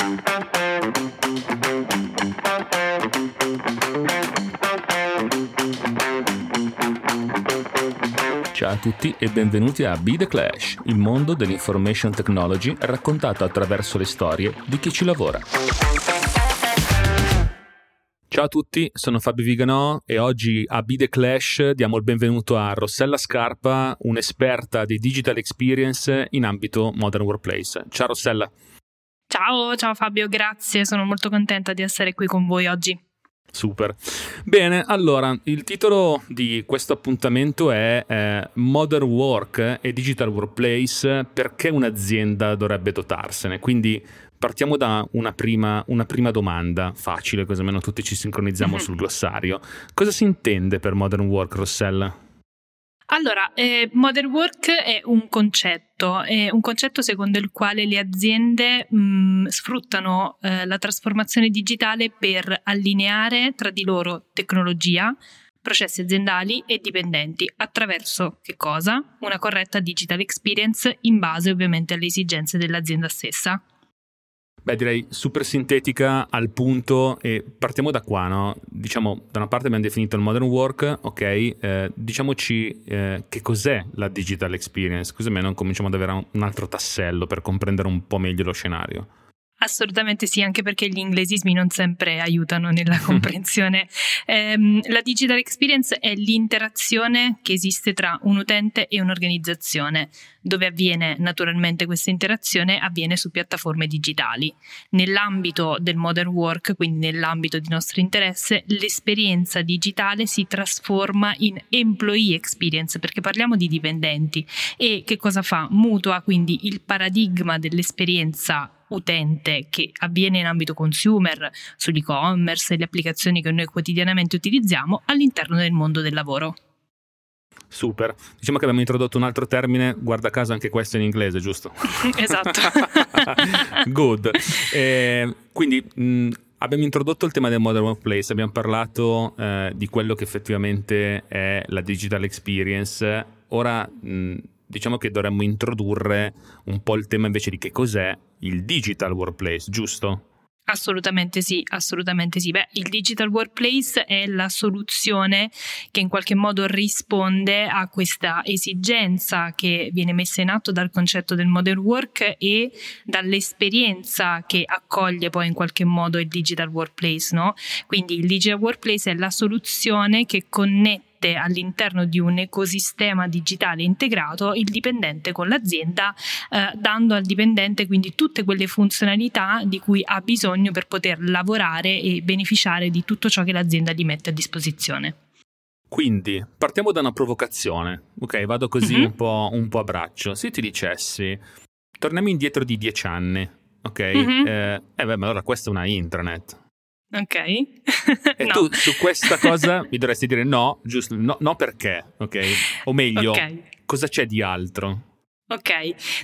Ciao a tutti e benvenuti a Be The Clash, il mondo dell'information technology raccontato attraverso le storie di chi ci lavora. Ciao a tutti, sono Fabio Viganò e oggi a Be The Clash diamo il benvenuto a Rossella Scarpa, un'esperta di digital experience in ambito Modern Workplace. Ciao Rossella. Ciao, ciao Fabio, grazie, sono molto contenta di essere qui con voi oggi. Super. Bene, allora, il titolo di questo appuntamento è eh, Modern Work e Digital Workplace, perché un'azienda dovrebbe dotarsene? Quindi partiamo da una prima, una prima domanda, facile, così almeno tutti ci sincronizziamo mm-hmm. sul glossario. Cosa si intende per Modern Work, Rossella? Allora, eh, modern work è un concetto, è un concetto secondo il quale le aziende mh, sfruttano eh, la trasformazione digitale per allineare tra di loro tecnologia, processi aziendali e dipendenti attraverso che cosa? Una corretta digital experience in base ovviamente alle esigenze dell'azienda stessa. Beh, direi super sintetica al punto e partiamo da qua, no? Diciamo, da una parte abbiamo definito il modern work, ok, eh, diciamoci eh, che cos'è la digital experience, così almeno cominciamo ad avere un altro tassello per comprendere un po' meglio lo scenario. Assolutamente sì, anche perché gli inglesismi non sempre aiutano nella comprensione. eh, la digital experience è l'interazione che esiste tra un utente e un'organizzazione. Dove avviene naturalmente questa interazione avviene su piattaforme digitali. Nell'ambito del modern work, quindi nell'ambito di nostro interesse, l'esperienza digitale si trasforma in employee experience perché parliamo di dipendenti e che cosa fa? Mutua quindi il paradigma dell'esperienza utente che avviene in ambito consumer, sull'e-commerce e le applicazioni che noi quotidianamente utilizziamo all'interno del mondo del lavoro. Super. Diciamo che abbiamo introdotto un altro termine, guarda caso anche questo in inglese, giusto? esatto. Good. Eh, quindi mh, abbiamo introdotto il tema del modern workplace, abbiamo parlato eh, di quello che effettivamente è la digital experience. Ora mh, diciamo che dovremmo introdurre un po' il tema invece di che cos'è il digital workplace, giusto? Assolutamente sì, assolutamente sì. Beh, il digital workplace è la soluzione che in qualche modo risponde a questa esigenza che viene messa in atto dal concetto del modern work e dall'esperienza che accoglie poi in qualche modo il digital workplace, no? Quindi il digital workplace è la soluzione che connette mette all'interno di un ecosistema digitale integrato il dipendente con l'azienda, eh, dando al dipendente quindi tutte quelle funzionalità di cui ha bisogno per poter lavorare e beneficiare di tutto ciò che l'azienda gli mette a disposizione. Quindi partiamo da una provocazione, ok? Vado così mm-hmm. un, po', un, po', a braccio. Se ti dicessi, torniamo indietro di dieci anni, ok? Mm-hmm. Eh, eh beh, ma allora questa è una intranet. Ok. e no. tu su questa cosa mi dovresti dire no, giusto? No, no perché, ok? O meglio, okay. cosa c'è di altro? Ok,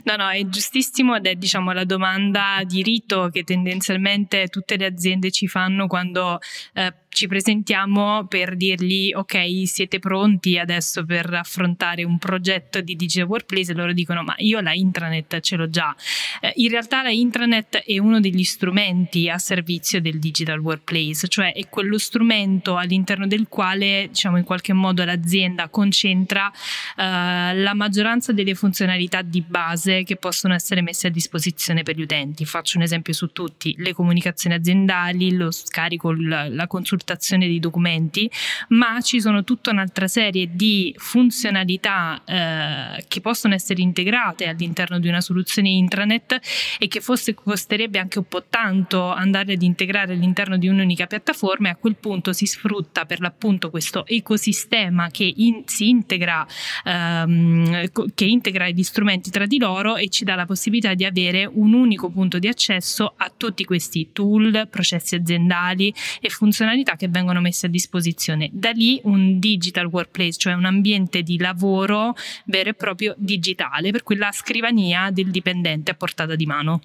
no, no, è giustissimo ed è diciamo la domanda di rito che tendenzialmente tutte le aziende ci fanno quando eh, ci presentiamo per dirgli ok siete pronti adesso per affrontare un progetto di digital workplace? E loro dicono ma io la intranet ce l'ho già. Eh, in realtà la intranet è uno degli strumenti a servizio del digital workplace cioè è quello strumento all'interno del quale diciamo in qualche modo l'azienda concentra eh, la maggioranza delle funzionalità di base che possono essere messe a disposizione per gli utenti. Faccio un esempio su tutti le comunicazioni aziendali lo scarico la, la consultazione consultazione di documenti, ma ci sono tutta un'altra serie di funzionalità eh, che possono essere integrate all'interno di una soluzione intranet e che forse costerebbe anche un po' tanto andare ad integrare all'interno di un'unica piattaforma e a quel punto si sfrutta per l'appunto questo ecosistema che in, si integra, ehm, che integra gli strumenti tra di loro e ci dà la possibilità di avere un unico punto di accesso a tutti questi tool, processi aziendali e funzionalità che vengono messe a disposizione. Da lì un digital workplace, cioè un ambiente di lavoro vero e proprio digitale, per cui la scrivania del dipendente a portata di mano.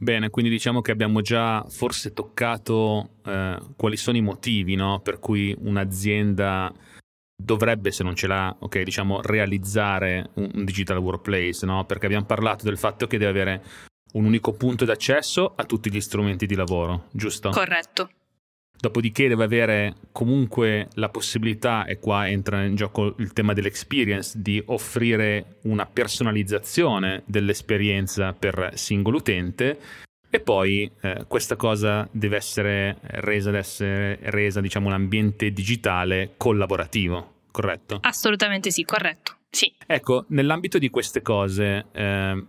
Bene, quindi diciamo che abbiamo già forse toccato eh, quali sono i motivi no? per cui un'azienda dovrebbe, se non ce l'ha, ok, diciamo, realizzare un, un digital workplace, no? Perché abbiamo parlato del fatto che deve avere un unico punto d'accesso a tutti gli strumenti di lavoro, giusto? Corretto. Dopodiché deve avere comunque la possibilità, e qua entra in gioco il tema dell'experience, di offrire una personalizzazione dell'esperienza per singolo utente e poi eh, questa cosa deve essere resa, deve essere resa diciamo, un ambiente digitale collaborativo, corretto? Assolutamente sì, corretto. Sì. Ecco, nell'ambito di queste cose, eh,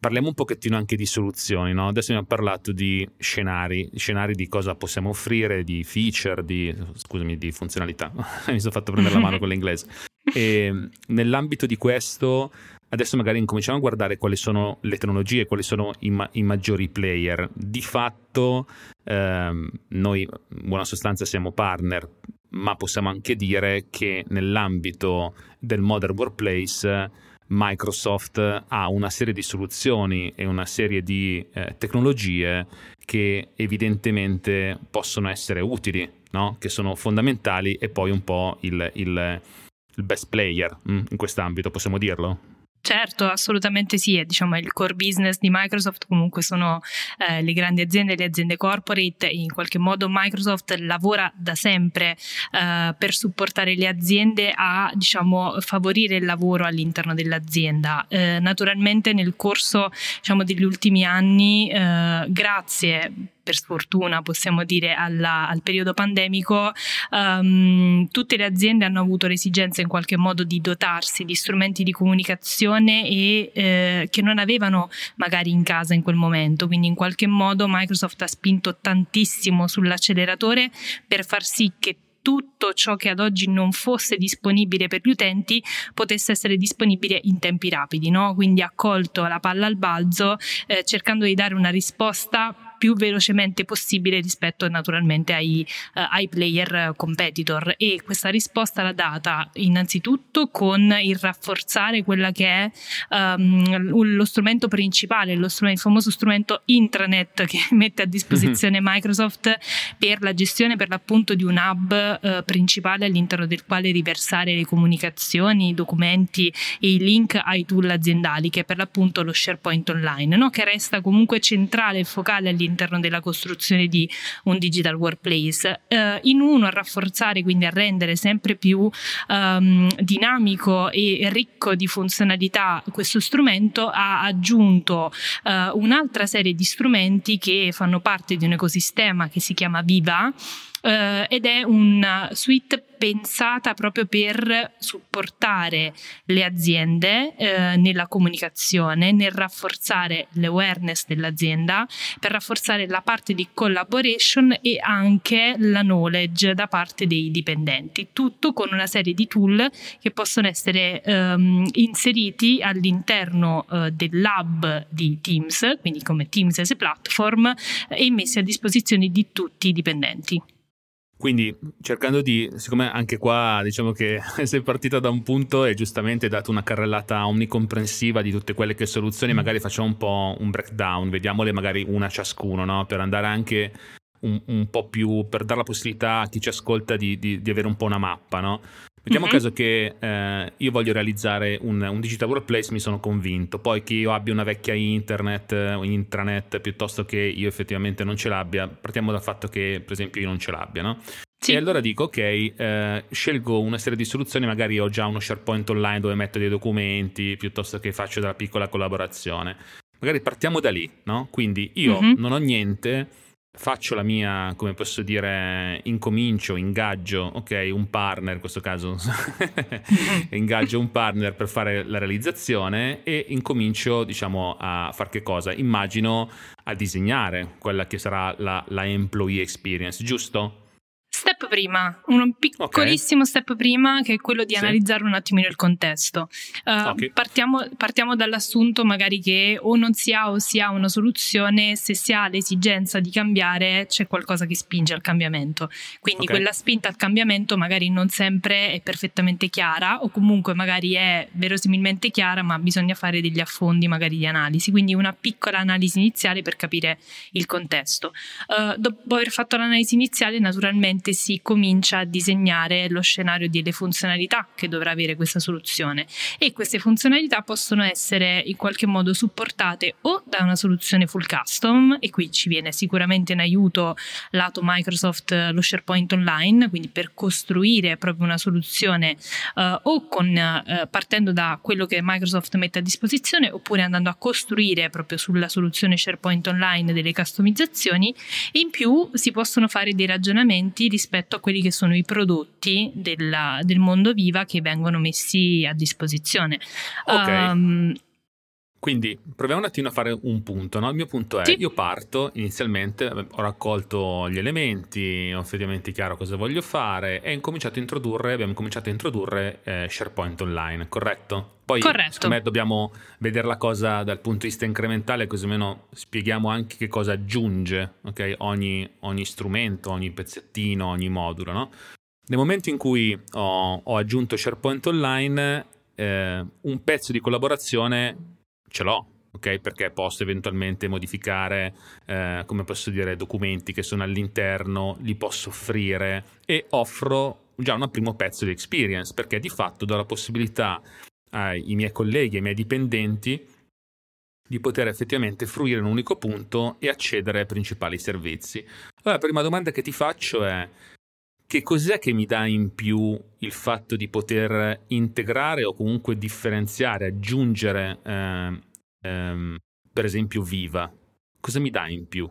parliamo un pochettino anche di soluzioni, no? Adesso abbiamo parlato di scenari, scenari di cosa possiamo offrire, di feature, di, scusami, di funzionalità. Mi sono fatto prendere la mano con l'inglese. E nell'ambito di questo, adesso magari incominciamo a guardare quali sono le tecnologie, quali sono i, ma- i maggiori player. Di fatto, ehm, noi in buona sostanza siamo partner, ma possiamo anche dire che nell'ambito del modern workplace Microsoft ha una serie di soluzioni e una serie di eh, tecnologie che evidentemente possono essere utili, no? che sono fondamentali e poi un po' il, il, il best player mm, in quest'ambito, possiamo dirlo? Certo, assolutamente sì, è diciamo, il core business di Microsoft comunque sono eh, le grandi aziende, le aziende corporate, in qualche modo Microsoft lavora da sempre eh, per supportare le aziende a diciamo, favorire il lavoro all'interno dell'azienda. Eh, naturalmente nel corso diciamo, degli ultimi anni, eh, grazie per sfortuna possiamo dire alla, al periodo pandemico, um, tutte le aziende hanno avuto l'esigenza in qualche modo di dotarsi di strumenti di comunicazione e eh, che non avevano magari in casa in quel momento, quindi in qualche modo Microsoft ha spinto tantissimo sull'acceleratore per far sì che tutto ciò che ad oggi non fosse disponibile per gli utenti potesse essere disponibile in tempi rapidi, no? quindi ha colto la palla al balzo eh, cercando di dare una risposta più velocemente possibile rispetto naturalmente ai, uh, ai player competitor e questa risposta l'ha data innanzitutto con il rafforzare quella che è um, lo strumento principale, lo strumento, il famoso strumento intranet che mette a disposizione Microsoft per la gestione per l'appunto di un hub uh, principale all'interno del quale riversare le comunicazioni, i documenti e i link ai tool aziendali che è per l'appunto lo SharePoint Online, no? che resta comunque centrale e focale all'interno all'interno della costruzione di un digital workplace. Eh, in uno a rafforzare, quindi a rendere sempre più um, dinamico e ricco di funzionalità questo strumento, ha aggiunto uh, un'altra serie di strumenti che fanno parte di un ecosistema che si chiama Viva eh, ed è una suite pensata proprio per supportare le aziende eh, nella comunicazione, nel rafforzare l'awareness dell'azienda, per rafforzare la parte di collaboration e anche la knowledge da parte dei dipendenti. Tutto con una serie di tool che possono essere ehm, inseriti all'interno eh, del lab di Teams, quindi come Teams as a platform, e messi a disposizione di tutti i dipendenti. Quindi cercando di, siccome anche qua diciamo che sei partita da un punto e giustamente hai dato una carrellata omnicomprensiva di tutte quelle che soluzioni, mm. magari facciamo un po' un breakdown, vediamole magari una ciascuno, no? per andare anche un, un, po' più, per dare la possibilità a chi ci ascolta di, di, di avere un po' una mappa, no? Mettiamo mm-hmm. caso che eh, io voglio realizzare un, un, digital workplace, mi sono convinto, poi che io abbia una vecchia internet o intranet piuttosto che io effettivamente non ce l'abbia, partiamo dal fatto che per esempio io non ce l'abbia, no? Sì. E allora dico, ok, eh, scelgo una serie di soluzioni, magari ho già uno SharePoint online dove metto dei documenti, piuttosto che faccio della piccola collaborazione. Magari partiamo da lì, no? Quindi io mm-hmm. non ho niente, faccio la mia, come posso dire, incomincio, ingaggio, ok, un partner, in questo caso ingaggio un partner per fare la realizzazione e incomincio, diciamo, a fare che cosa? Immagino a disegnare quella che sarà la, la employee experience, giusto? Step prima, un piccolissimo okay. step prima che è quello di sì. analizzare un attimino il contesto. Uh, okay. partiamo, partiamo, dall'assunto magari che o non si ha o si ha una soluzione, se si ha l'esigenza di cambiare c'è qualcosa che spinge al cambiamento. Quindi okay. quella spinta al cambiamento magari non sempre è perfettamente chiara o comunque magari è verosimilmente chiara ma bisogna fare degli affondi magari di analisi. Quindi una piccola analisi iniziale per capire il contesto. Uh, dopo aver fatto l'analisi iniziale naturalmente effettivamente si comincia a disegnare lo scenario delle funzionalità che dovrà avere questa soluzione. E queste funzionalità possono essere in qualche modo supportate o da una soluzione full custom e qui ci viene sicuramente in aiuto lato Microsoft lo SharePoint Online, quindi per costruire proprio una soluzione uh, o con, uh, partendo da quello che Microsoft mette a disposizione oppure andando a costruire proprio sulla soluzione SharePoint Online delle customizzazioni e in più si possono fare dei ragionamenti rispetto a quelli che sono i prodotti della, del mondo viva che vengono messi a disposizione. Okay. Um, quindi proviamo un attimo a fare un punto. No? Il mio punto è: sì. io parto inizialmente, ho raccolto gli elementi, ho effettivamente chiaro cosa voglio fare e incominciato a introdurre, abbiamo cominciato a introdurre eh, SharePoint Online, corretto? Poi corretto. secondo me dobbiamo vedere la cosa dal punto di vista incrementale, così almeno spieghiamo anche che cosa aggiunge okay? ogni, ogni, strumento, ogni pezzettino, ogni modulo. No? Nel momento in cui ho, ho aggiunto SharePoint Online, eh, un pezzo di collaborazione ce l'ho, ok? Perché posso eventualmente modificare, eh, come posso dire, documenti che sono all'interno, li posso offrire e offro già un primo pezzo di experience, perché di fatto do la possibilità ai miei colleghi, ai miei dipendenti, di poter effettivamente fruire un unico punto e accedere ai principali servizi. Allora, la prima domanda che ti faccio è che cos'è che mi dà in più il fatto di poter integrare o comunque differenziare, aggiungere eh, ehm, per esempio Viva? Cosa mi dà in più?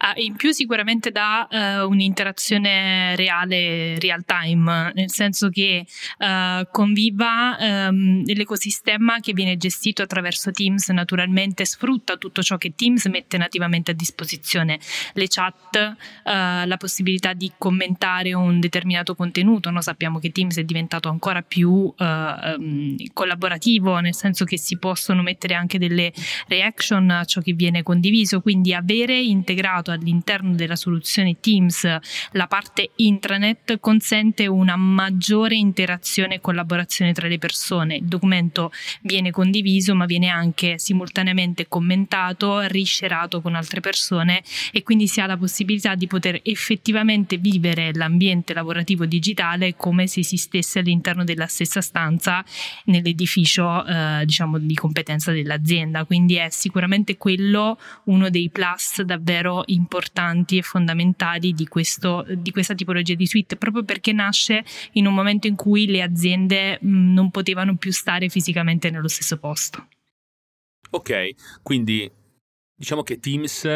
Ah, in più sicuramente dà uh, un'interazione reale, real time, nel senso che uh, con Viva um, l'ecosistema che viene gestito attraverso Teams naturalmente sfrutta tutto ciò che Teams mette nativamente a disposizione, le chat, uh, la possibilità di commentare un determinato contenuto, noi sappiamo che Teams è diventato ancora più um, collaborativo, nel senso che si possono mettere anche delle reaction a ciò che viene condiviso, quindi avere integrato integrato all'interno della soluzione Teams la parte intranet consente una maggiore interazione e collaborazione tra le persone. Il documento viene condiviso ma viene anche simultaneamente commentato, riscerato con altre persone e quindi si ha la possibilità di poter effettivamente vivere l'ambiente lavorativo digitale come se si stesse all'interno della stessa stanza nell'edificio eh, diciamo di competenza dell'azienda. Quindi è sicuramente quello uno dei plus davvero importanti e fondamentali di, questo, di questa tipologia di suite, proprio perché nasce in un momento in cui le aziende mh, non potevano più stare fisicamente nello stesso posto. Ok, quindi diciamo che Teams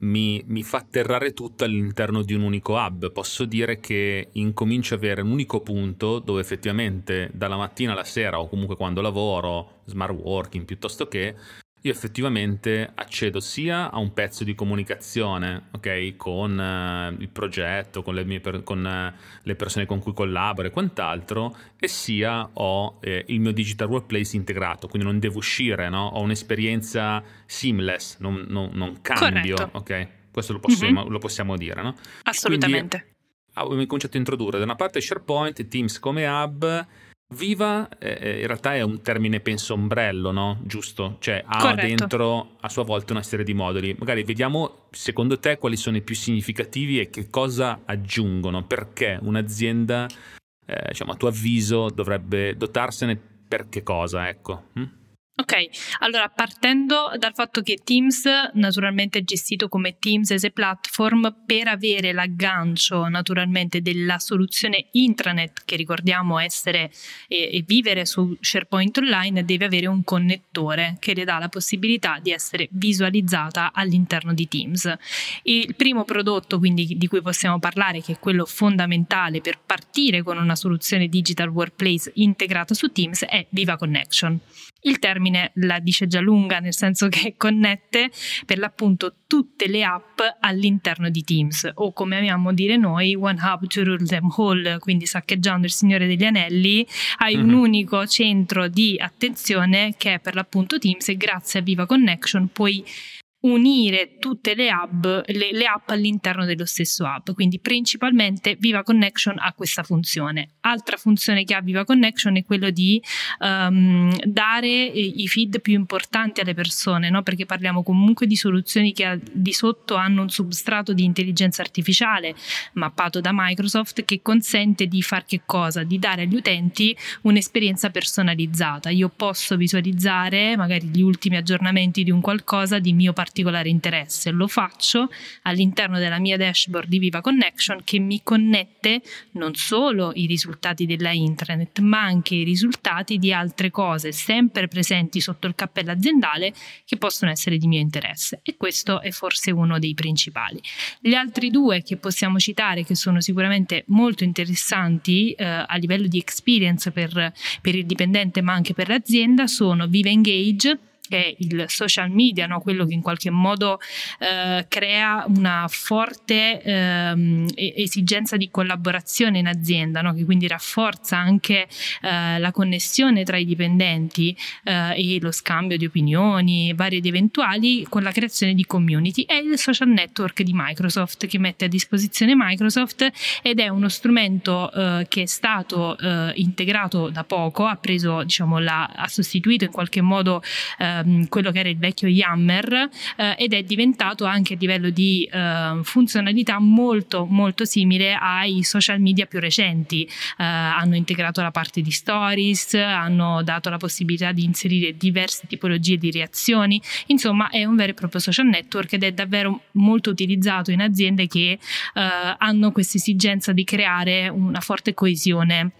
mi, mi, fa atterrare tutto all'interno di un unico hub. Posso dire che incomincio ad avere un unico punto dove effettivamente dalla mattina alla sera o comunque quando lavoro, smart working piuttosto che, io effettivamente accedo sia a un pezzo di comunicazione, ok, con uh, il progetto, con, le, mie per- con uh, le, persone con cui collaboro e quant'altro, e sia ho eh, il mio digital workplace integrato, quindi non devo uscire, no? ho un'esperienza seamless, non, non, non cambio, Corretto. ok? Questo lo, possiamo, mm-hmm. lo possiamo dire, no? Assolutamente. Quindi, ho cominciato a introdurre da una parte SharePoint, Teams come hub Viva eh, eh, in realtà è un termine penso ombrello, no? Giusto? Cioè ha Corretto. dentro a sua volta una serie di moduli. Magari vediamo secondo te quali sono i più significativi e che cosa aggiungono, perché un'azienda, eh, diciamo a tuo avviso, dovrebbe dotarsene per che cosa, ecco. Hm? Ok, allora partendo dal fatto che Teams naturalmente è gestito come Teams as a platform per avere l'aggancio naturalmente della soluzione intranet che ricordiamo essere e, e, vivere su SharePoint Online deve avere un connettore che le dà la possibilità di essere visualizzata all'interno di Teams. Il primo prodotto quindi di cui possiamo parlare che è quello fondamentale per partire con una soluzione digital workplace integrata su Teams è Viva Connection. Il termine la dice già lunga, nel senso che connette per l'appunto tutte le app all'interno di Teams o come amiamo dire noi, one hub to rule them all, quindi saccheggiando il Signore degli Anelli, hai mm-hmm. un mhm. unico centro di attenzione che è per l'appunto Teams e grazie a Viva Connection puoi unire tutte le, hub, le, le, app all'interno dello stesso hub. Quindi principalmente Viva Connection ha questa funzione. Altra funzione che ha Viva Connection è quello di um, dare i feed più importanti alle persone, no? perché parliamo comunque di soluzioni che di sotto hanno un substrato di intelligenza artificiale mappato da Microsoft che consente di fare che cosa? Di dare agli utenti un'esperienza personalizzata. Io posso visualizzare magari gli ultimi aggiornamenti di un qualcosa di mio particolare particolare interesse. Lo faccio all'interno della mia dashboard di Viva Connection che mi connette non solo i risultati della intranet, ma anche i risultati di altre cose sempre presenti sotto il cappello aziendale che possono essere di mio interesse. E questo è forse uno dei principali. Gli altri due che possiamo citare, che sono sicuramente molto interessanti eh, a livello di experience per, per il dipendente, ma anche per l'azienda, sono Viva Engage che è il social media, no? quello che in qualche modo eh, crea una forte eh, esigenza di collaborazione in azienda, no? che quindi rafforza anche eh, la connessione tra i dipendenti eh, e lo scambio di opinioni varie ed eventuali con la creazione di community. È il social network di Microsoft che mette a disposizione Microsoft ed è uno strumento eh, che è stato eh, integrato da poco, ha preso, diciamo, la, ha sostituito in qualche modo Ehm, quello che era il vecchio Yammer eh, ed è diventato anche a livello di eh, funzionalità molto molto simile ai social media più recenti. Eh, hanno integrato la parte di stories, hanno dato la possibilità di inserire diverse tipologie di reazioni, insomma è un vero e proprio social network ed è davvero molto utilizzato in aziende che eh, hanno questa esigenza di creare una forte coesione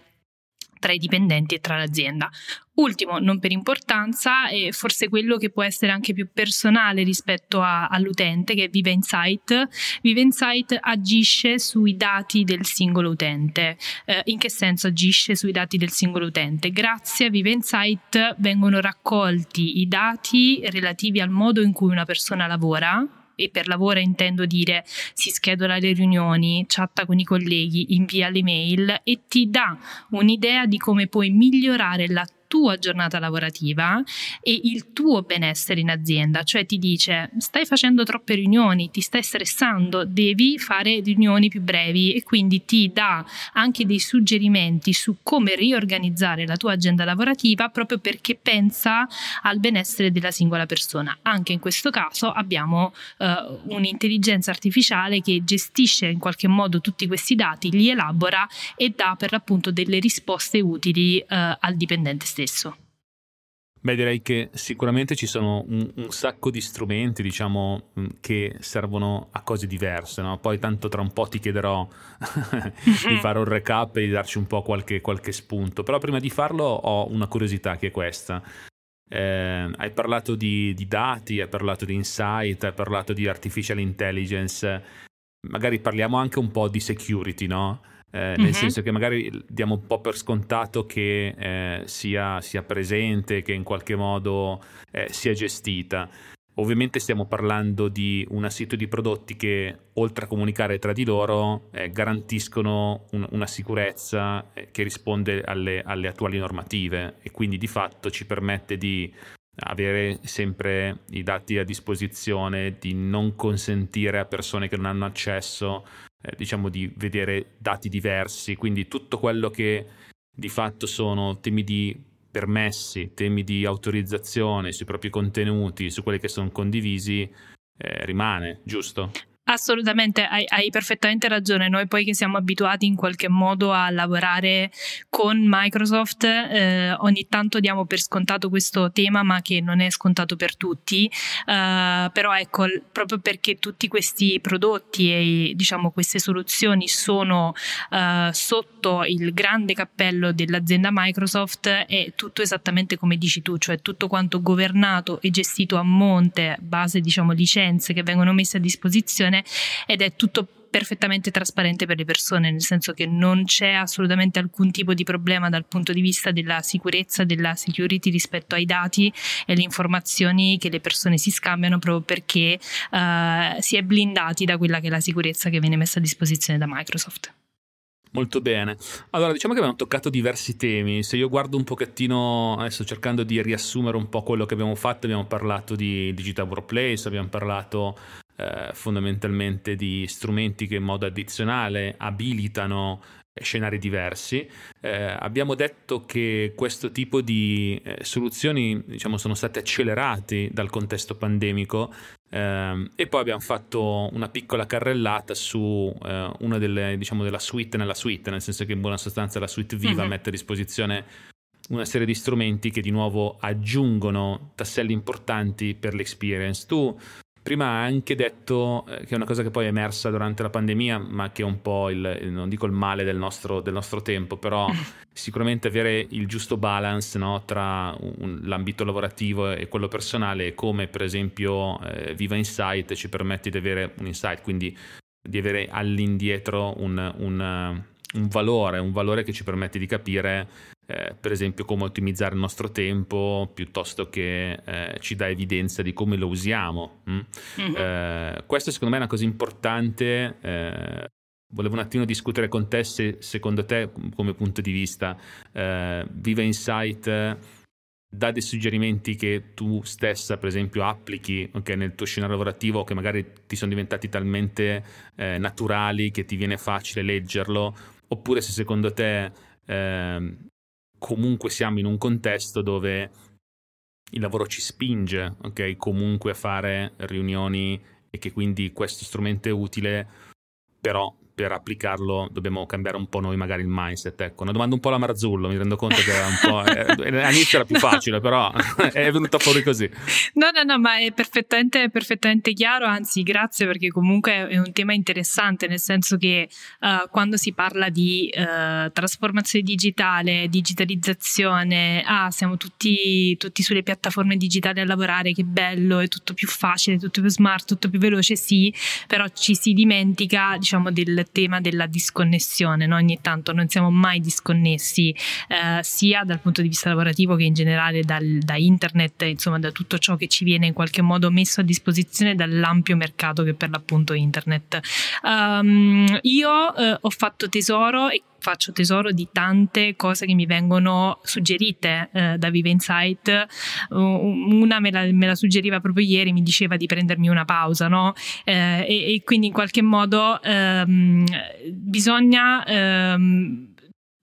tra i dipendenti e tra l'azienda. Ultimo, non per importanza, è forse quello che può essere anche più personale rispetto a, all'utente, che è Viva Insight. Viva Insight agisce sui dati del singolo utente. Eh, in che senso agisce sui dati del singolo utente? Grazie a Viva Insight vengono raccolti i dati relativi al modo in cui una persona lavora, e per lavoro intendo dire si schedola le riunioni, chatta con i colleghi, invia le mail e ti dà un'idea di come puoi migliorare la tua giornata lavorativa e il tuo benessere in azienda, cioè ti dice stai facendo troppe riunioni, ti stai stressando, devi fare riunioni più brevi. E quindi ti dà anche dei suggerimenti su come riorganizzare la tua agenda lavorativa proprio perché pensa al benessere della singola persona. Anche in questo caso abbiamo uh, un'intelligenza artificiale che gestisce in qualche modo tutti questi dati, li elabora e dà per l'appunto delle risposte utili uh, al dipendente stesso stesso? Beh, direi che sicuramente ci sono un, un sacco di strumenti, diciamo, mm, che servono a cose diverse, no? Poi tanto tra un po' ti chiederò di fare un recap e di darci un po' qualche, qualche spunto. Però prima di farlo ho una curiosità che è questa. Eh, hai parlato di, di, dati, hai parlato di insight, hai parlato di artificial intelligence. Magari parliamo anche un po' di security, no? Eh, nel mm-hmm. senso che magari diamo un po' per scontato che eh, sia, sia, presente, che in qualche modo eh, sia gestita. Ovviamente stiamo parlando di un assetto di prodotti che, oltre a comunicare tra di loro, eh, garantiscono un, una sicurezza eh, che risponde alle, alle attuali normative e quindi di fatto ci permette di avere sempre i dati a disposizione, di non consentire a persone che non hanno accesso eh, diciamo di vedere dati diversi, quindi tutto quello che di fatto sono temi di permessi, temi di autorizzazione sui propri contenuti, su quelli che sono condivisi, eh, rimane, giusto? Assolutamente, hai, hai, perfettamente ragione. Noi poi che siamo abituati in qualche modo a lavorare con Microsoft, eh, ogni tanto diamo per scontato questo tema, ma che non è scontato per tutti. Uh, però ecco, proprio perché tutti questi prodotti e diciamo queste soluzioni sono uh, sotto il grande cappello dell'azienda Microsoft, è tutto esattamente come dici tu, cioè tutto quanto governato e gestito a monte, base diciamo licenze che vengono messe a disposizione ed è tutto perfettamente trasparente per le persone, nel senso che non c'è assolutamente alcun tipo di problema dal punto di vista della sicurezza, della security rispetto ai dati e alle informazioni che le persone si scambiano proprio perché uh, si è blindati da quella che è la sicurezza che viene messa a disposizione da Microsoft. Molto bene. Allora, diciamo che abbiamo toccato diversi temi. Se io guardo un pochettino, adesso cercando di riassumere un po' quello che abbiamo fatto, abbiamo parlato di Digital Workplace, abbiamo parlato eh, fondamentalmente di strumenti che in modo addizionale abilitano scenari diversi. Eh, abbiamo detto che questo tipo di eh, soluzioni diciamo, sono state accelerate dal contesto pandemico eh, e poi abbiamo fatto una piccola carrellata su eh, una delle, diciamo, della suite nella suite, nel senso che in buona sostanza la suite Viva mm-hmm. mette a disposizione una serie di strumenti che di nuovo aggiungono tasselli importanti per l'experience. Tu Prima ha anche detto eh, che è una cosa che poi è emersa durante la pandemia, ma che è un po' il, non dico il male del nostro, del nostro tempo, però sicuramente avere il giusto balance no, tra un, l'ambito lavorativo e quello personale, come per esempio eh, Viva Insight ci permette di avere un insight, quindi di avere all'indietro un, un, un valore, un valore che ci permette di capire eh, per esempio come ottimizzare il nostro tempo piuttosto che eh, ci dà evidenza di come lo usiamo. Mm? Mm-hmm. Eh, questo secondo me è una cosa importante. Eh, volevo un attimo discutere con te se secondo te come punto di vista eh, Viva Insight dà dei suggerimenti che tu stessa, per esempio, applichi okay, nel tuo scenario lavorativo che magari ti sono diventati talmente naturali che ti viene facile leggerlo, oppure se secondo te eh, comunque siamo in un contesto dove il lavoro ci spinge, ok? Comunque a fare riunioni e che quindi questo strumento è utile, però per applicarlo dobbiamo cambiare un po' noi magari il mindset. Ecco, una domanda un po' alla Marzullo, mi rendo conto che era un po'... Eh, all'inizio era più facile, però è venuta fuori così. No, no, no, ma è perfettamente, perfettamente chiaro, anzi grazie perché comunque è un tema interessante, nel senso che uh, quando si parla di uh, trasformazione digitale, digitalizzazione, ah, siamo tutti, tutti sulle piattaforme digitali a lavorare, che bello, è tutto più facile, tutto più smart, tutto più veloce, sì, però ci si dimentica, diciamo, del tema della disconnessione, no? ogni tanto non siamo mai disconnessi eh, sia dal punto di vista lavorativo che in generale dal, da internet, insomma da tutto ciò che ci viene in qualche modo messo a disposizione dall'ampio mercato che per l'appunto internet. Um, io eh, ho fatto tesoro e faccio tesoro di tante cose che mi vengono suggerite eh, da Vive Insight. Una me la, me la, suggeriva proprio ieri, mi diceva di prendermi una pausa, no? Eh, e, e, quindi in qualche modo ehm, bisogna. Ehm,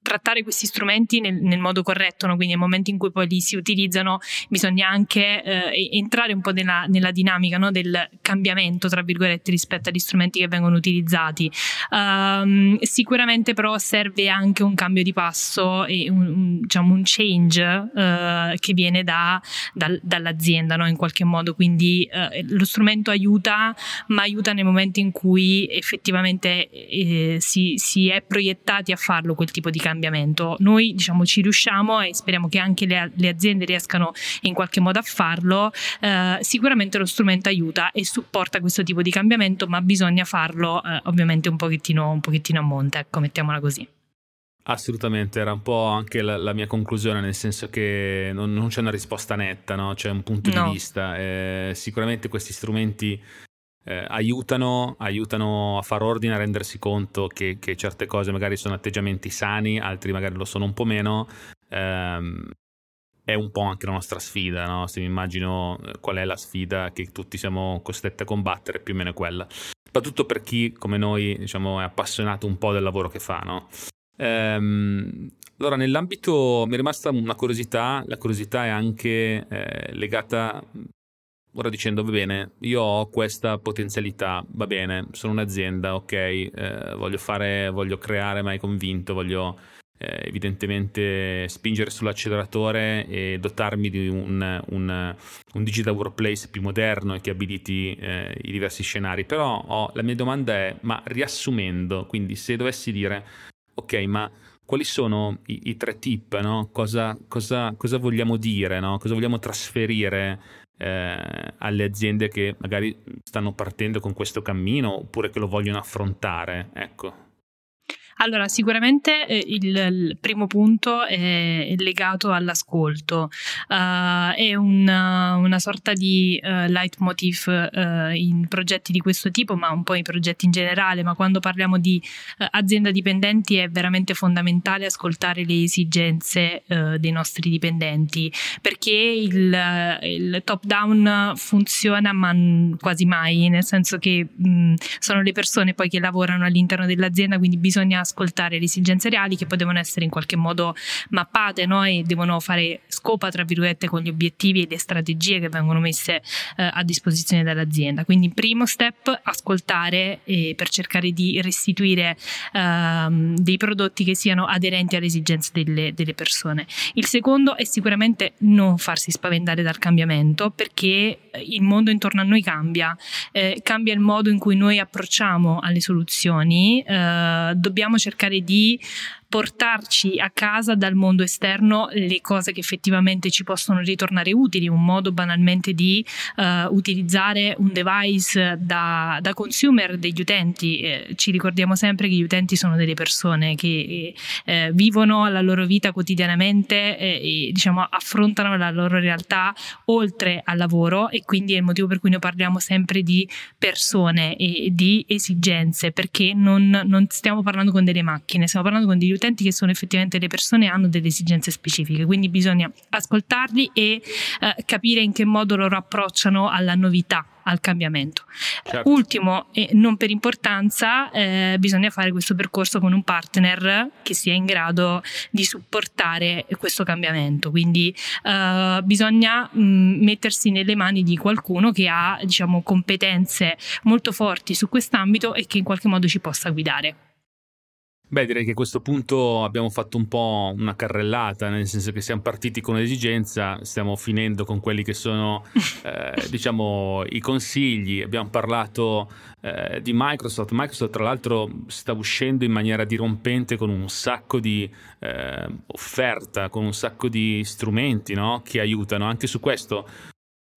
trattare questi strumenti nel, nel modo corretto, no? quindi nel momento in cui poi li si utilizzano bisogna anche eh, entrare un po' nella, nella dinamica no? del cambiamento, tra virgolette, rispetto agli strumenti che vengono utilizzati. Um, sicuramente però serve anche un cambio di passo e un, un, diciamo, un change uh, che viene da, da, dall'azienda no? in qualche modo, quindi uh, lo strumento aiuta, ma aiuta nel momento in cui effettivamente eh, si, si è proiettati a farlo quel tipo di cambiamento cambiamento. Noi diciamo ci riusciamo e speriamo che anche le, le aziende riescano in qualche modo a farlo. Eh, sicuramente lo strumento aiuta e supporta questo tipo di cambiamento, ma bisogna farlo eh, ovviamente un pochettino, un pochettino a monte, ecco, mettiamola così. Assolutamente, era un po' anche la, la, mia conclusione, nel senso che non, non c'è una risposta netta, no? c'è un punto no. di vista. Eh, sicuramente questi strumenti eh, aiutano, aiutano, a far ordine, a rendersi conto che, che, certe cose magari sono atteggiamenti sani, altri magari lo sono un po' meno. Ehm, è un po' anche la nostra sfida, no? se mi immagino eh, qual è la sfida che tutti siamo costretti a combattere, più o meno è quella. Soprattutto per chi come noi diciamo, è appassionato un po' del lavoro che fa. No? Ehm, allora, nell'ambito mi è rimasta una curiosità, la curiosità è anche eh, legata ora dicendo va bene, io ho questa potenzialità, va bene, sono un'azienda, ok, eh, voglio fare, voglio creare, mai convinto, voglio eh, evidentemente spingere sull'acceleratore e dotarmi di un, un, un, digital workplace più moderno e che abiliti eh, i diversi scenari. Però oh, la mia domanda è, ma riassumendo, quindi se dovessi dire, ok, ma quali sono i, i tre tip, no? cosa, cosa, cosa, vogliamo dire, no? cosa vogliamo trasferire eh, alle aziende che magari stanno partendo con questo cammino oppure che lo vogliono affrontare. Ecco. Allora, sicuramente eh, il, il, primo punto è, legato all'ascolto. Uh, è una, una, sorta di uh, leitmotiv uh, in progetti di questo tipo, ma un po' in progetti in generale, ma quando parliamo di azienda dipendenti è veramente fondamentale ascoltare le esigenze dei nostri dipendenti, perché il, il top down funziona ma quasi mai, nel senso che mh, sono le persone poi che lavorano all'interno dell'azienda, quindi bisogna ascoltare le esigenze reali che poi devono essere in qualche modo mappate no? e devono fare scopa, tra virgolette, con gli obiettivi e le strategie che vengono messe eh, a disposizione dall'azienda. Quindi, primo step, ascoltare eh, per cercare di restituire ehm, dei prodotti che siano aderenti alle esigenze delle, delle persone. Il secondo è sicuramente non farsi spaventare dal cambiamento perché il mondo intorno a noi cambia, eh, cambia il modo in cui noi approcciamo alle soluzioni, eh, dobbiamo cercare di portarci a casa dal mondo esterno le cose che effettivamente ci possono ritornare utili, un modo banalmente di uh, utilizzare un device da, da consumer degli utenti. Eh, ci ricordiamo sempre che gli utenti sono delle persone che eh, vivono la loro vita quotidianamente eh, e diciamo affrontano la loro realtà oltre al lavoro e quindi è il motivo per cui noi parliamo sempre di persone e di esigenze perché non, non stiamo parlando con delle macchine, stiamo parlando con degli utenti che sono effettivamente le persone hanno delle esigenze specifiche, quindi bisogna ascoltarli e eh, capire in che modo loro approcciano alla novità al cambiamento. Certo. Ultimo e non per importanza, eh, bisogna fare questo percorso con un partner che sia in grado di supportare questo cambiamento. Quindi eh, bisogna mh, mm, mettersi nelle mani di qualcuno che ha diciamo, competenze molto forti su quest'ambito e che in qualche modo ci possa guidare. Beh, direi che a questo punto abbiamo fatto un po' una carrellata, nel senso che siamo partiti con l'esigenza, stiamo finendo con quelli che sono, eh, diciamo, i consigli. Abbiamo parlato eh, di Microsoft. Microsoft, tra l'altro, sta uscendo in maniera dirompente con un sacco di eh, offerta, con un sacco di strumenti no? che aiutano. Anche su questo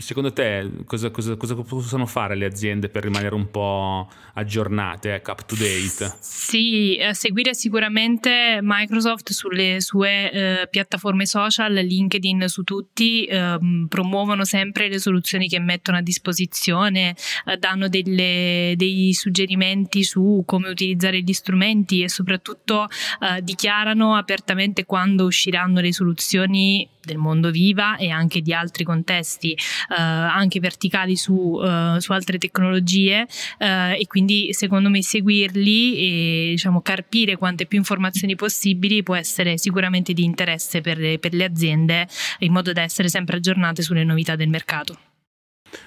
Secondo te cosa, cosa, cosa, possono fare le aziende per rimanere un po' aggiornate, ecco, up to date? Sì, eh, seguire sicuramente Microsoft sulle sue eh, piattaforme social, LinkedIn su tutti, eh, promuovono sempre le soluzioni che mettono a disposizione, eh, danno delle, dei suggerimenti su come utilizzare gli strumenti e soprattutto eh, dichiarano apertamente quando usciranno le soluzioni del mondo viva e anche di altri contesti, eh, anche verticali su, eh, su altre tecnologie eh, e quindi secondo me seguirli e diciamo, carpire quante più informazioni possibili può essere sicuramente di interesse per le, per le aziende in modo da essere sempre aggiornate sulle novità del mercato.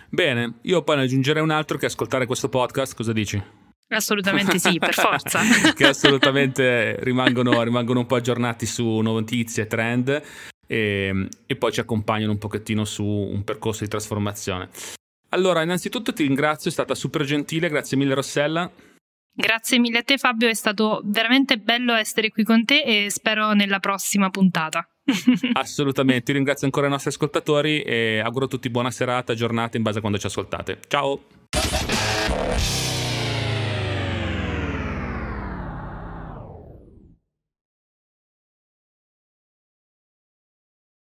Bene, io poi ne aggiungerei un altro che ascoltare questo podcast, cosa dici? Assolutamente sì, per forza. che assolutamente rimangono, rimangono, un po' aggiornati su notizie, trend e, ehm, e poi ci accompagnano un pochettino su un percorso di trasformazione. Allora, innanzitutto ti ringrazio, è stata super gentile, grazie mille Rossella. Grazie mille a te Fabio, è stato veramente bello essere qui con te e spero nella prossima puntata. Assolutamente, io ringrazio ancora i nostri ascoltatori e auguro a tutti buona serata, giornata in base a quando ci ascoltate. Ciao!